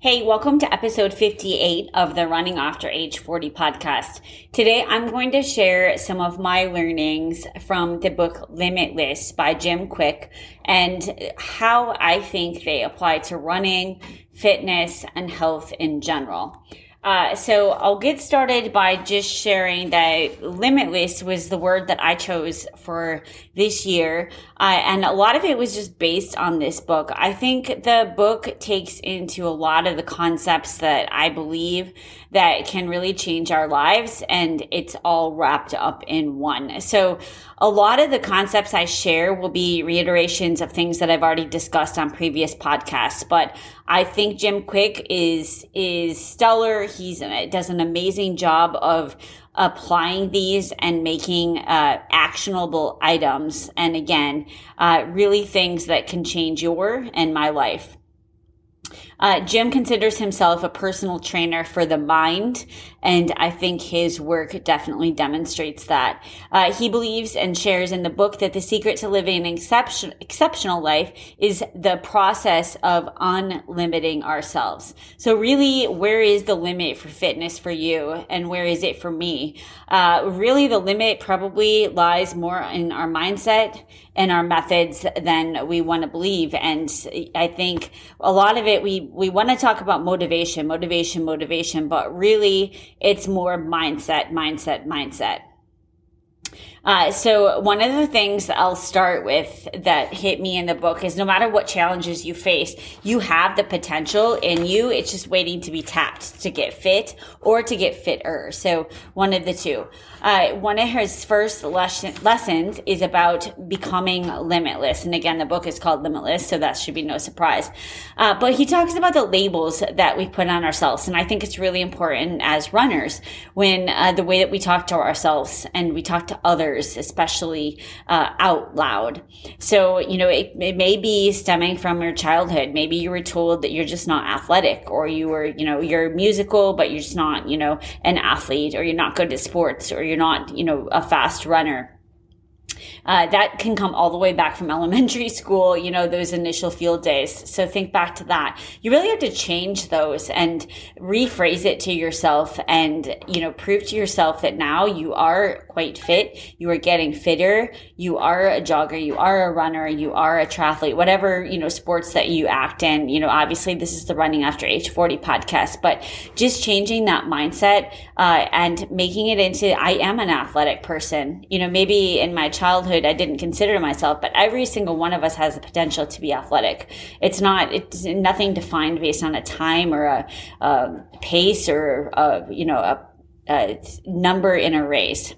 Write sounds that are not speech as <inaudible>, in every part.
Hey, welcome to episode 58 of the Running After Age 40 podcast. Today I'm going to share some of my learnings from the book Limitless by Jim Kwik and how I think they apply to running, fitness, and health in general. Uh, so I'll get started by just sharing that limitless was the word that I chose for this year. Uh, and a lot of it was just based on this book. I think the book takes into a lot of the concepts that I believe that can really change our lives and it's all wrapped up in one. So a lot of the concepts I share will be reiterations of things that I've already discussed on previous podcasts, but I think Jim Kwik is, is stellar. He's, does an amazing job of applying these and making uh, actionable items. And again, uh, really things that can change your and my life. Uh, Jim considers himself a personal trainer for the mind, and I think his work definitely demonstrates that. Uh, he believes and shares in the book that the secret to living an exception, exceptional life is the process of unlimiting ourselves. So really, where is the limit for fitness for you, and where is it for me? Uh, really, the limit probably lies more in our mindset and our methods than we want to believe. And I think a lot of it, we, we want to talk about motivation, motivation, motivation, but really it's more mindset, mindset, mindset. Uh, so one of the things I'll start with that hit me in the book is no matter what challenges you face, you have the potential in you. It's just waiting to be tapped to get fit or to get fitter. So one of the two. Uh, one of his first lesson, lessons is about becoming limitless. And again, the book is called Limitless, so that should be no surprise. Uh, but he talks about the labels that we put on ourselves. And I think it's really important as runners when uh, the way that we talk to ourselves and we talk to others, especially uh, out loud. So, you know, it, it may be stemming from your childhood. Maybe you were told that you're just not athletic or you were, you know, you're musical, but you're just not, you know, an athlete or you're not good at sports or you're not, you know, a fast runner. Uh, that can come all the way back from <laughs> elementary school, you know, those initial field days. So think back to that. You really have to change those and rephrase it to yourself and, you know, prove to yourself that now you are quite fit. You are getting fitter. You are a jogger. You are a runner. You are a triathlete, whatever, you know, sports that you act in. You know, obviously this is the running after age 40 podcast, but just changing that mindset, uh, and making it into, I am an athletic person. You know, maybe in my childhood, childhood, I didn't consider myself, but every single one of us has the potential to be athletic. It's not, it's nothing defined based on a time or a, a pace or, a, you know, a, a number in a race.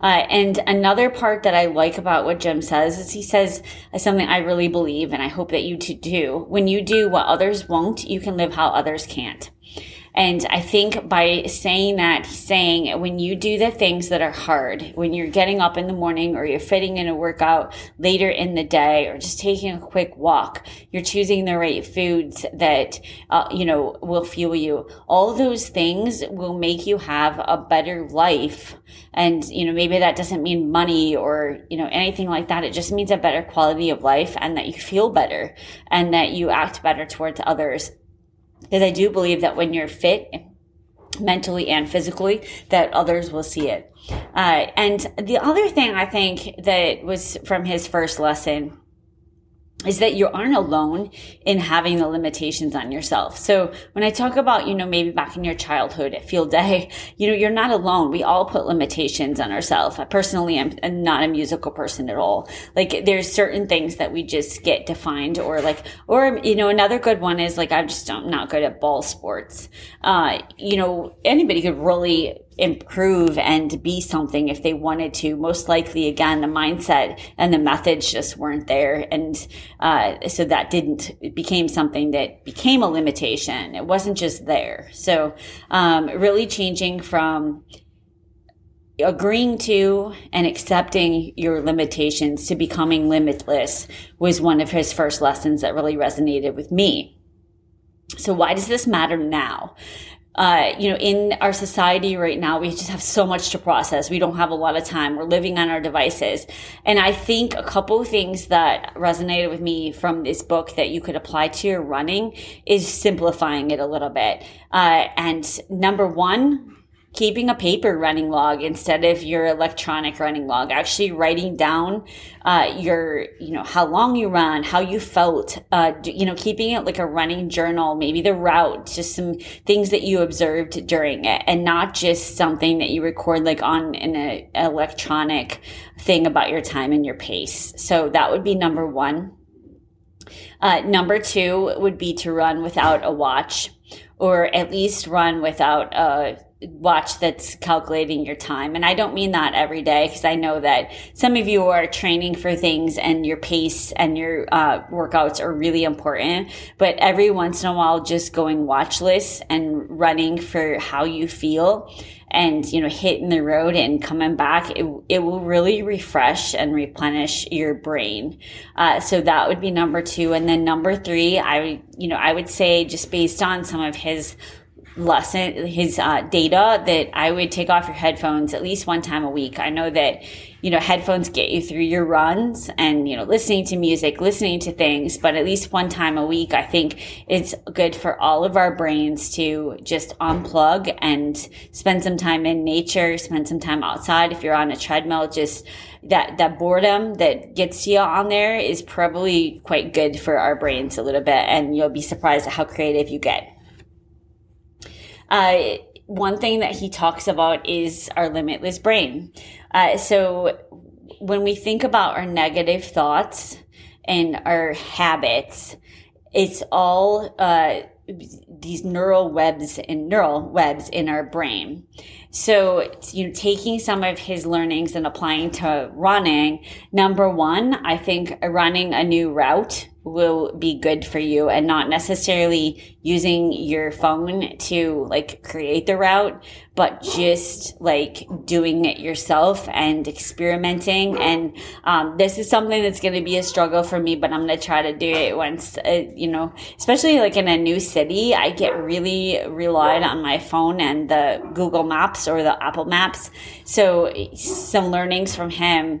Uh, and another part that I like about what Jim says is he says something I really believe, and I hope that you too do. When you do what others won't, you can live how others can't. And I think by saying that, saying when you do the things that are hard, when you're getting up in the morning or you're fitting in a workout later in the day or just taking a quick walk, you're choosing the right foods that, uh, you know, will fuel you. All those things will make you have a better life. And, you know, maybe that doesn't mean money or, you know, anything like that. It just means a better quality of life and that you feel better and that you act better towards others because I do believe that when you're fit mentally and physically, that others will see it. Uh, and the other thing I think that was from his first lesson is that you aren't alone in having the limitations on yourself. So when I talk about, you know, maybe back in your childhood at field day, <laughs> you know, you're not alone. We all put limitations on ourselves. I personally am not a musical person at all. Like there's certain things that we just get defined or like, or, you know, another good one is like, I'm just I'm not good at ball sports. Uh, you know, anybody could really improve and be something if they wanted to. Most likely, again, the mindset and the methods just weren't there. And uh, so that didn't, it became something that became a limitation. It wasn't just there. So um, really changing from agreeing to and accepting your limitations to becoming limitless was one of his first lessons that really resonated with me. So why does this matter now? Uh, you know, in our society right now, we just have so much to process. We don't have a lot of time. We're living on our devices. And I think a couple of things that resonated with me from this book that you could apply to your running is simplifying it a little bit. Uh, and number one, keeping a paper running log instead of your electronic running log actually writing down uh, your you know how long you run how you felt uh, you know keeping it like a running journal maybe the route just some things that you observed during it and not just something that you record like on an electronic thing about your time and your pace. So that would be number one. Uh, number two would be to run without a watch or at least run without a watch that's calculating your time. And I don't mean that every day because I know that some of you are training for things and your pace and your uh, workouts are really important. But every once in a while, just going watchless and running for how you feel and, you know, hitting the road and coming back, it, it will really refresh and replenish your brain. Uh, so that would be number two. And then number three, I, you know, I would say just based on some of his lesson, his uh, data that I would take off your headphones at least one time a week. I know that, you know, headphones get you through your runs and, you know, listening to music, listening to things, but at least one time a week, I think it's good for all of our brains to just unplug and spend some time in nature, spend some time outside. If you're on a treadmill, just that, that boredom that gets you on there is probably quite good for our brains a little bit. And you'll be surprised at how creative you get. Uh, one thing that he talks about is our limitless brain. Uh, so when we think about our negative thoughts and our habits, it's all uh, these neural webs and neural webs in our brain. So, you know, taking some of his learnings and applying to running, number one, I think running a new route will be good for you and not necessarily using your phone to like create the route, but just like doing it yourself and experimenting. And um, this is something that's going to be a struggle for me, but I'm going to try to do it once, uh, you know, especially like in a new city. I get really relied on my phone and the Google Maps or the Apple Maps. So some learnings from him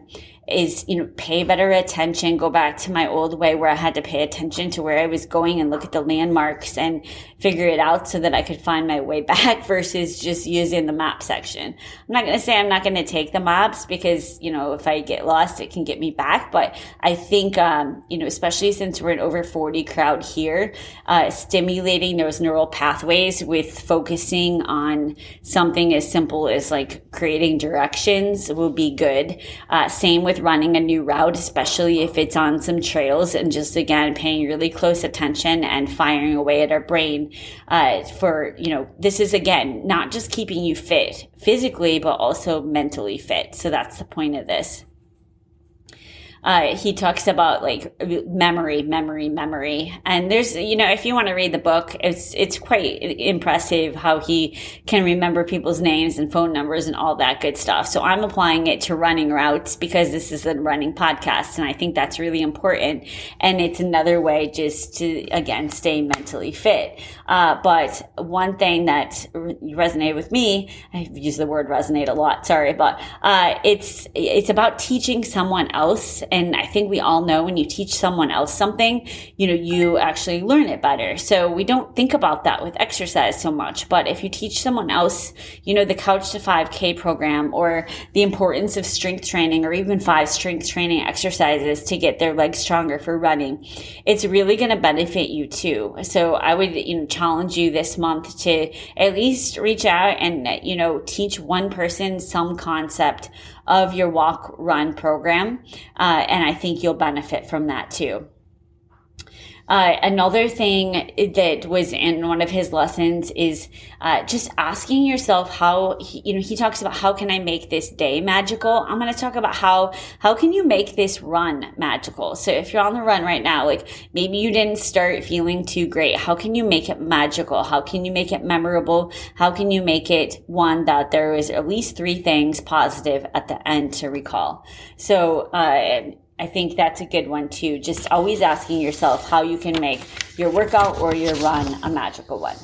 is, you know, pay better attention, go back to my old way where I had to pay attention to where I was going and look at the landmarks and figure it out so that I could find my way <laughs> back versus just using the map section. I'm not going to say I'm not going to take the maps because, you know, if I get lost, it can get me back. But I think, um, you know, especially since we're an over 40 crowd here, uh, stimulating those neural pathways with focusing on something as simple as like creating directions will be good. Uh, same with running a new route, especially if it's on some trails and just again paying really close attention and firing away at our brain uh, for, you know, this is again not just keeping you fit physically, but also mentally fit. So that's the point of this uh, he talks about like memory, memory, memory. And there's, you know, if you want to read the book, it's, it's quite impressive how he can remember people's names and phone numbers and all that good stuff. So I'm applying it to running routes because this is a running podcast. And I think that's really important. And it's another way just to, again, stay mentally fit. Uh, but one thing that resonated with me, I've used the word resonate a lot, sorry, but, uh, it's, it's about teaching someone else And I think we all know when you teach someone else something, you know, you actually learn it better. So we don't think about that with exercise so much. But if you teach someone else, you know, the couch to 5K program or the importance of strength training or even five strength training exercises to get their legs stronger for running, it's really going to benefit you too. So I would, you know, challenge you this month to at least reach out and, you know, teach one person some concept of your walk run program. Uh, and I think you'll benefit from that too. Uh, another thing that was in one of his lessons is uh, just asking yourself how he, you know he talks about how can I make this day magical. I'm going to talk about how how can you make this run magical. So if you're on the run right now, like maybe you didn't start feeling too great, how can you make it magical? How can you make it memorable? How can you make it one that there is at least three things positive at the end to recall? So. Uh, I think that's a good one too. Just always asking yourself how you can make your workout or your run a magical one.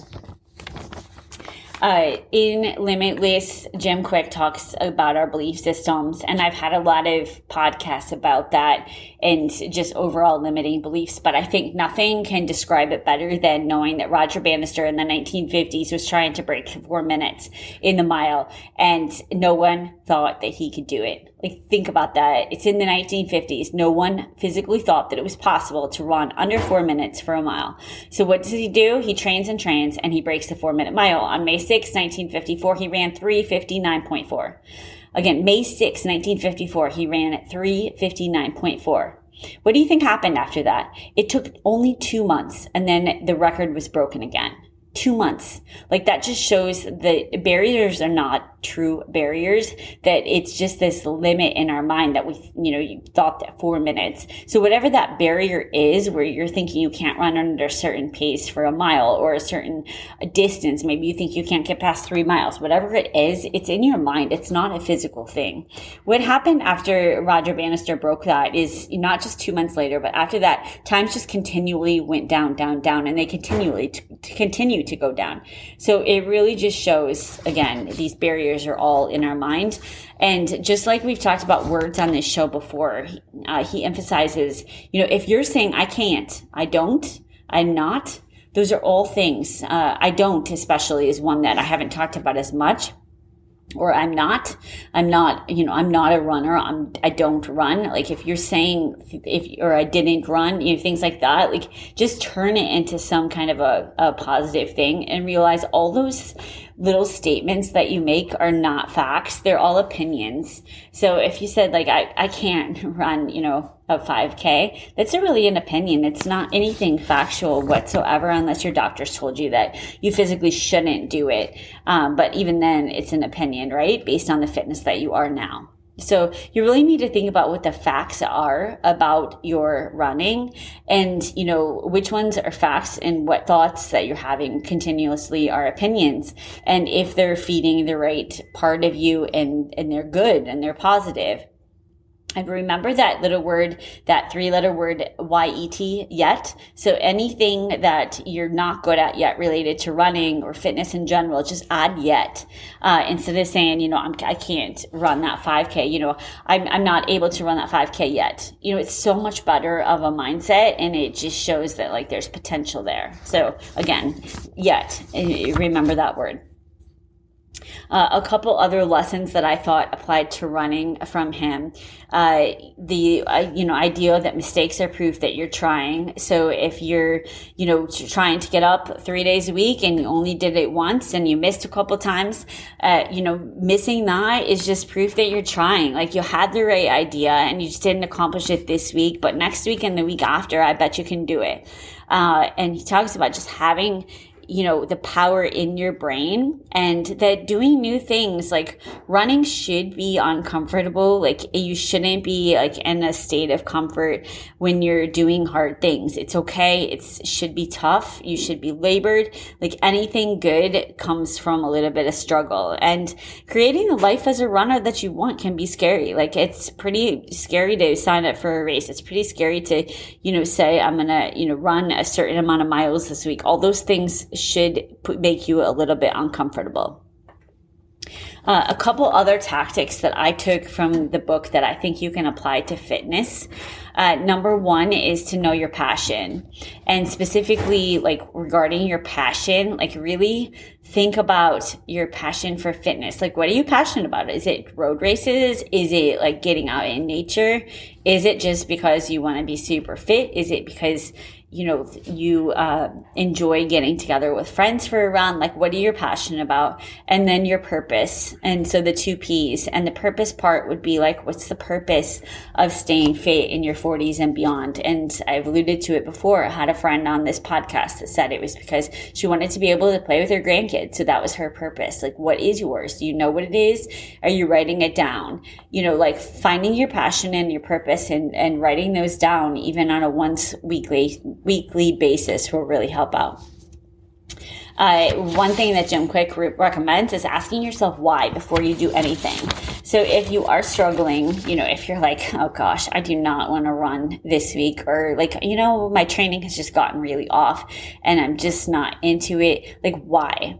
Uh, in Limitless, Jim Kwik talks about our belief systems, and I've had a lot of podcasts about that and just overall limiting beliefs. But I think nothing can describe it better than knowing that Roger Bannister in the 1950s was trying to break four minutes in the mile, and no one thought that he could do it. Like, think about that. It's in the 1950s. No one physically thought that it was possible to run under four minutes for a mile. So what does he do? He trains and trains and he breaks the four minute mile. On May 6, 1954, he ran 359.4. Again, May 6, 1954, he ran at 359.4. What do you think happened after that? It took only two months and then the record was broken again two months. Like that just shows that barriers are not true barriers, that it's just this limit in our mind that we, you know, you thought that four minutes. So whatever that barrier is where you're thinking you can't run under a certain pace for a mile or a certain uh, distance, maybe you think you can't get past three miles, whatever it is, it's in your mind. It's not a physical thing. What happened after Roger Bannister broke that is not just two months later, but after that, times just continually went down, down, down, and they continually to continue to go down. So it really just shows, again, these barriers are all in our mind. And just like we've talked about words on this show before, uh, he emphasizes, you know, if you're saying, I can't, I don't, I'm not, those are all things. Uh, I don't, especially, is one that I haven't talked about as much or I'm not, I'm not, you know, I'm not a runner. I'm, I don't run. Like if you're saying if, or I didn't run, you know, things like that, like just turn it into some kind of a, a positive thing and realize all those little statements that you make are not facts. They're all opinions. So if you said like, I, I can't <laughs> run, you know, a 5k, that's a really an opinion. It's not anything factual whatsoever unless your doctor's told you that you physically shouldn't do it. Um, but even then it's an opinion, right? Based on the fitness that you are now. So you really need to think about what the facts are about your running and, you know, which ones are facts and what thoughts that you're having continuously are opinions. And if they're feeding the right part of you and, and they're good and they're positive. And remember that little word, that three letter word, YET, yet. So anything that you're not good at yet related to running or fitness in general, just add yet. Uh, instead of saying, you know, I'm, I can't run that 5K, you know, I'm, I'm not able to run that 5K yet. You know, it's so much better of a mindset and it just shows that like there's potential there. So again, yet, remember that word. Uh, a couple other lessons that I thought applied to running from him. Uh, the uh, you know idea that mistakes are proof that you're trying. So if you're you know trying to get up three days a week and you only did it once and you missed a couple times, uh, you know missing that is just proof that you're trying. Like you had the right idea and you just didn't accomplish it this week, but next week and the week after, I bet you can do it. Uh, and he talks about just having you know, the power in your brain and that doing new things like running should be uncomfortable. Like you shouldn't be like in a state of comfort when you're doing hard things. It's okay. It should be tough. You should be labored. Like anything good comes from a little bit of struggle and creating the life as a runner that you want can be scary. Like it's pretty scary to sign up for a race. It's pretty scary to, you know, say I'm going to, you know, run a certain amount of miles this week. All those things should make you a little bit uncomfortable. Uh, a couple other tactics that I took from the book that I think you can apply to fitness. Uh, number one is to know your passion and specifically like regarding your passion, like really think about your passion for fitness. Like, what are you passionate about? Is it road races? Is it like getting out in nature? Is it just because you want to be super fit? Is it because you know, you uh, enjoy getting together with friends for a run. Like, what are you passionate about? And then your purpose. And so the two P's and the purpose part would be like, what's the purpose of staying fit in your 40s and beyond? And I've alluded to it before. I had a friend on this podcast that said it was because she wanted to be able to play with her grandkids. So that was her purpose. Like, what is yours? Do you know what it is? Are you writing it down? You know, like finding your passion and your purpose and, and writing those down even on a once weekly weekly basis will really help out. Uh, one thing that Jim Kwik re- recommends is asking yourself why before you do anything. So if you are struggling, you know, if you're like, oh gosh, I do not want to run this week, or like, you know, my training has just gotten really off and I'm just not into it, like, why?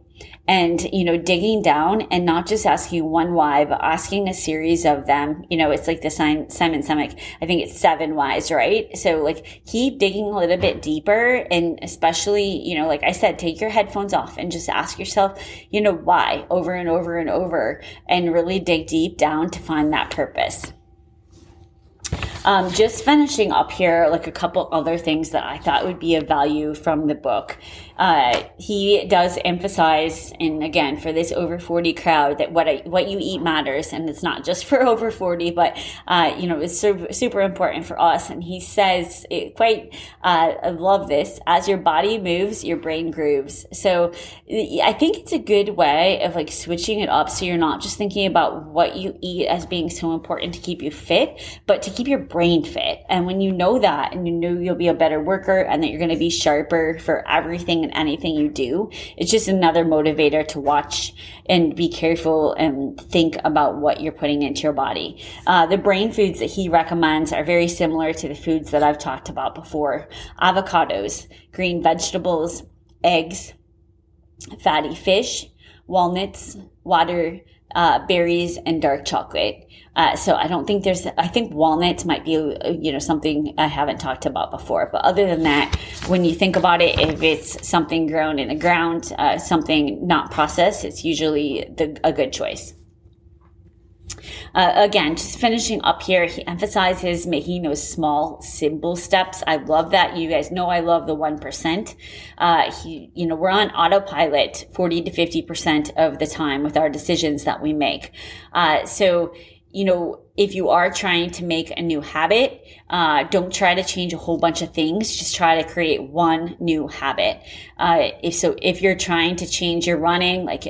And you know digging down and not just asking one why but asking a series of them. You know it's like the sign simon sinek i think it's seven whys right? So like keep digging a little bit deeper and especially you know like i said take your headphones off and just ask yourself you know why over and over and over and really dig deep down to find that purpose um, just finishing up here, like a couple other things that I thought would be of value from the book. Uh, he does emphasize, and again, for this over 40 crowd, that what I, what you eat matters, and it's not just <laughs> for over 40, but uh, you know, it's super, super important for us. And he says, it quite, uh, I love this. As your body moves, your brain grooves. So I think it's a good way of like switching it up, so you're not just thinking about what you eat as being so important to keep you fit, but to keep your brain fit. And when you know that and you know you'll be a better worker and that you're going to be sharper for everything and anything you do, it's just another motivator to watch and be careful and think about what you're putting into your body. Uh, the brain foods that he recommends are very similar to the foods that I've talked about before. Avocados, green vegetables, eggs, fatty fish, walnuts, water, uh, berries, and dark chocolate. Uh, so I don't think there's, I think walnuts might be, uh, you know, something I haven't talked about before. But other than that, when you think about it, if it's something grown in the ground, uh, something not processed, it's usually the, a good choice. Uh, again, just finishing up here, he emphasizes making those small, simple steps. I love that. You guys know I love the 1%. Uh, he, you know, we're on autopilot 40 to 50% of the time with our decisions that we make. Uh, so, you know, if you are trying to make a new habit, uh, don't try to change a whole bunch of things. Just try to create one new habit. Uh, if so, if you're trying to change your running, like,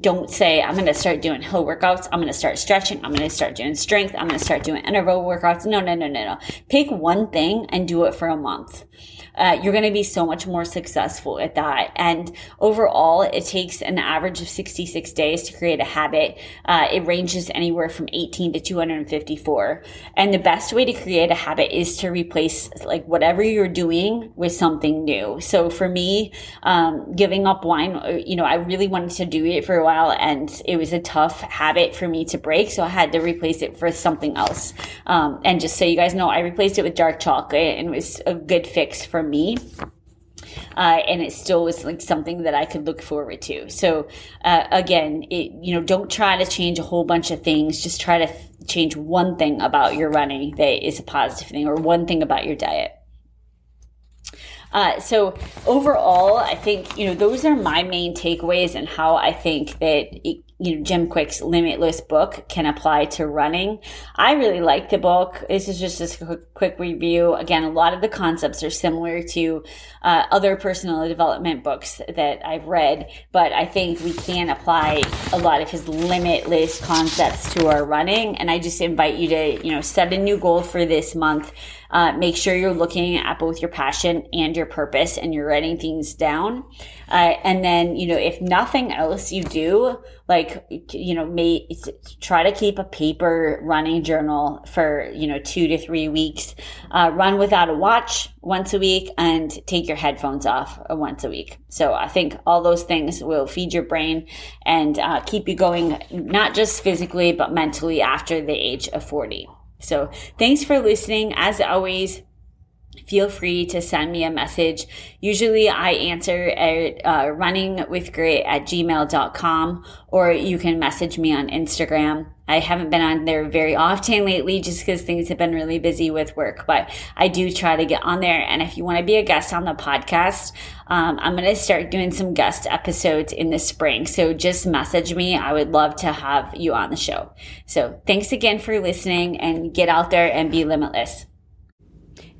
don't say, I'm going to start doing hill workouts. I'm going to start stretching. I'm going to start doing strength. I'm going to start doing interval workouts. No, no, no, no, no. Pick one thing and do it for a month uh, you're going to be so much more successful at that. And overall, it takes an average of 66 days to create a habit. Uh, it ranges anywhere from 18 to 254. And the best way to create a habit is to replace like whatever you're doing with something new. So for me, um, giving up wine, uh, you know, I really wanted to do it for a while and it was a tough habit for me to break. So I had to replace it for something else. Um, and just so you guys know, I replaced it with dark chocolate and it was a good fix for me. Uh, and it still was like something that I could look forward to. So uh, again, it, you know, don't try to change a whole bunch of things. Just try to th- change one thing about your running that is a positive thing, or one thing about your diet. Uh, so overall, I think you know those are my main takeaways and how I think that it, you know, Jim Kwik's Limitless book can apply to running. I really like the book. This is just a quick, review. Again, a lot of the concepts are similar to uh, other personal development books that I've read, but I think we can apply a lot of his limitless concepts to our running. And I just invite you to, you know, set a new goal for this month. Uh, make sure you're looking at both your passion and your purpose and you're writing things down. Uh, and then, you know, if nothing else you do, like you know may try to keep a paper running journal for you know two to three weeks. Uh, run without a watch once a week and take your headphones off once a week. So i think all those things will feed your brain and uh, keep you going not just physically but mentally after the age of 40 so thanks for listening. As always feel free to send me a message. Usually I answer at uh, runningwithgrit at gmail.com or you can message me on Instagram. I haven't been on there very often lately just because things have been really busy with work, but I do try to get on there. And if you want to be a guest on the podcast, um, I'm going to start doing some guest episodes in the spring. So just message me. I would love to have you on the show. So thanks again for listening and get out there and be limitless.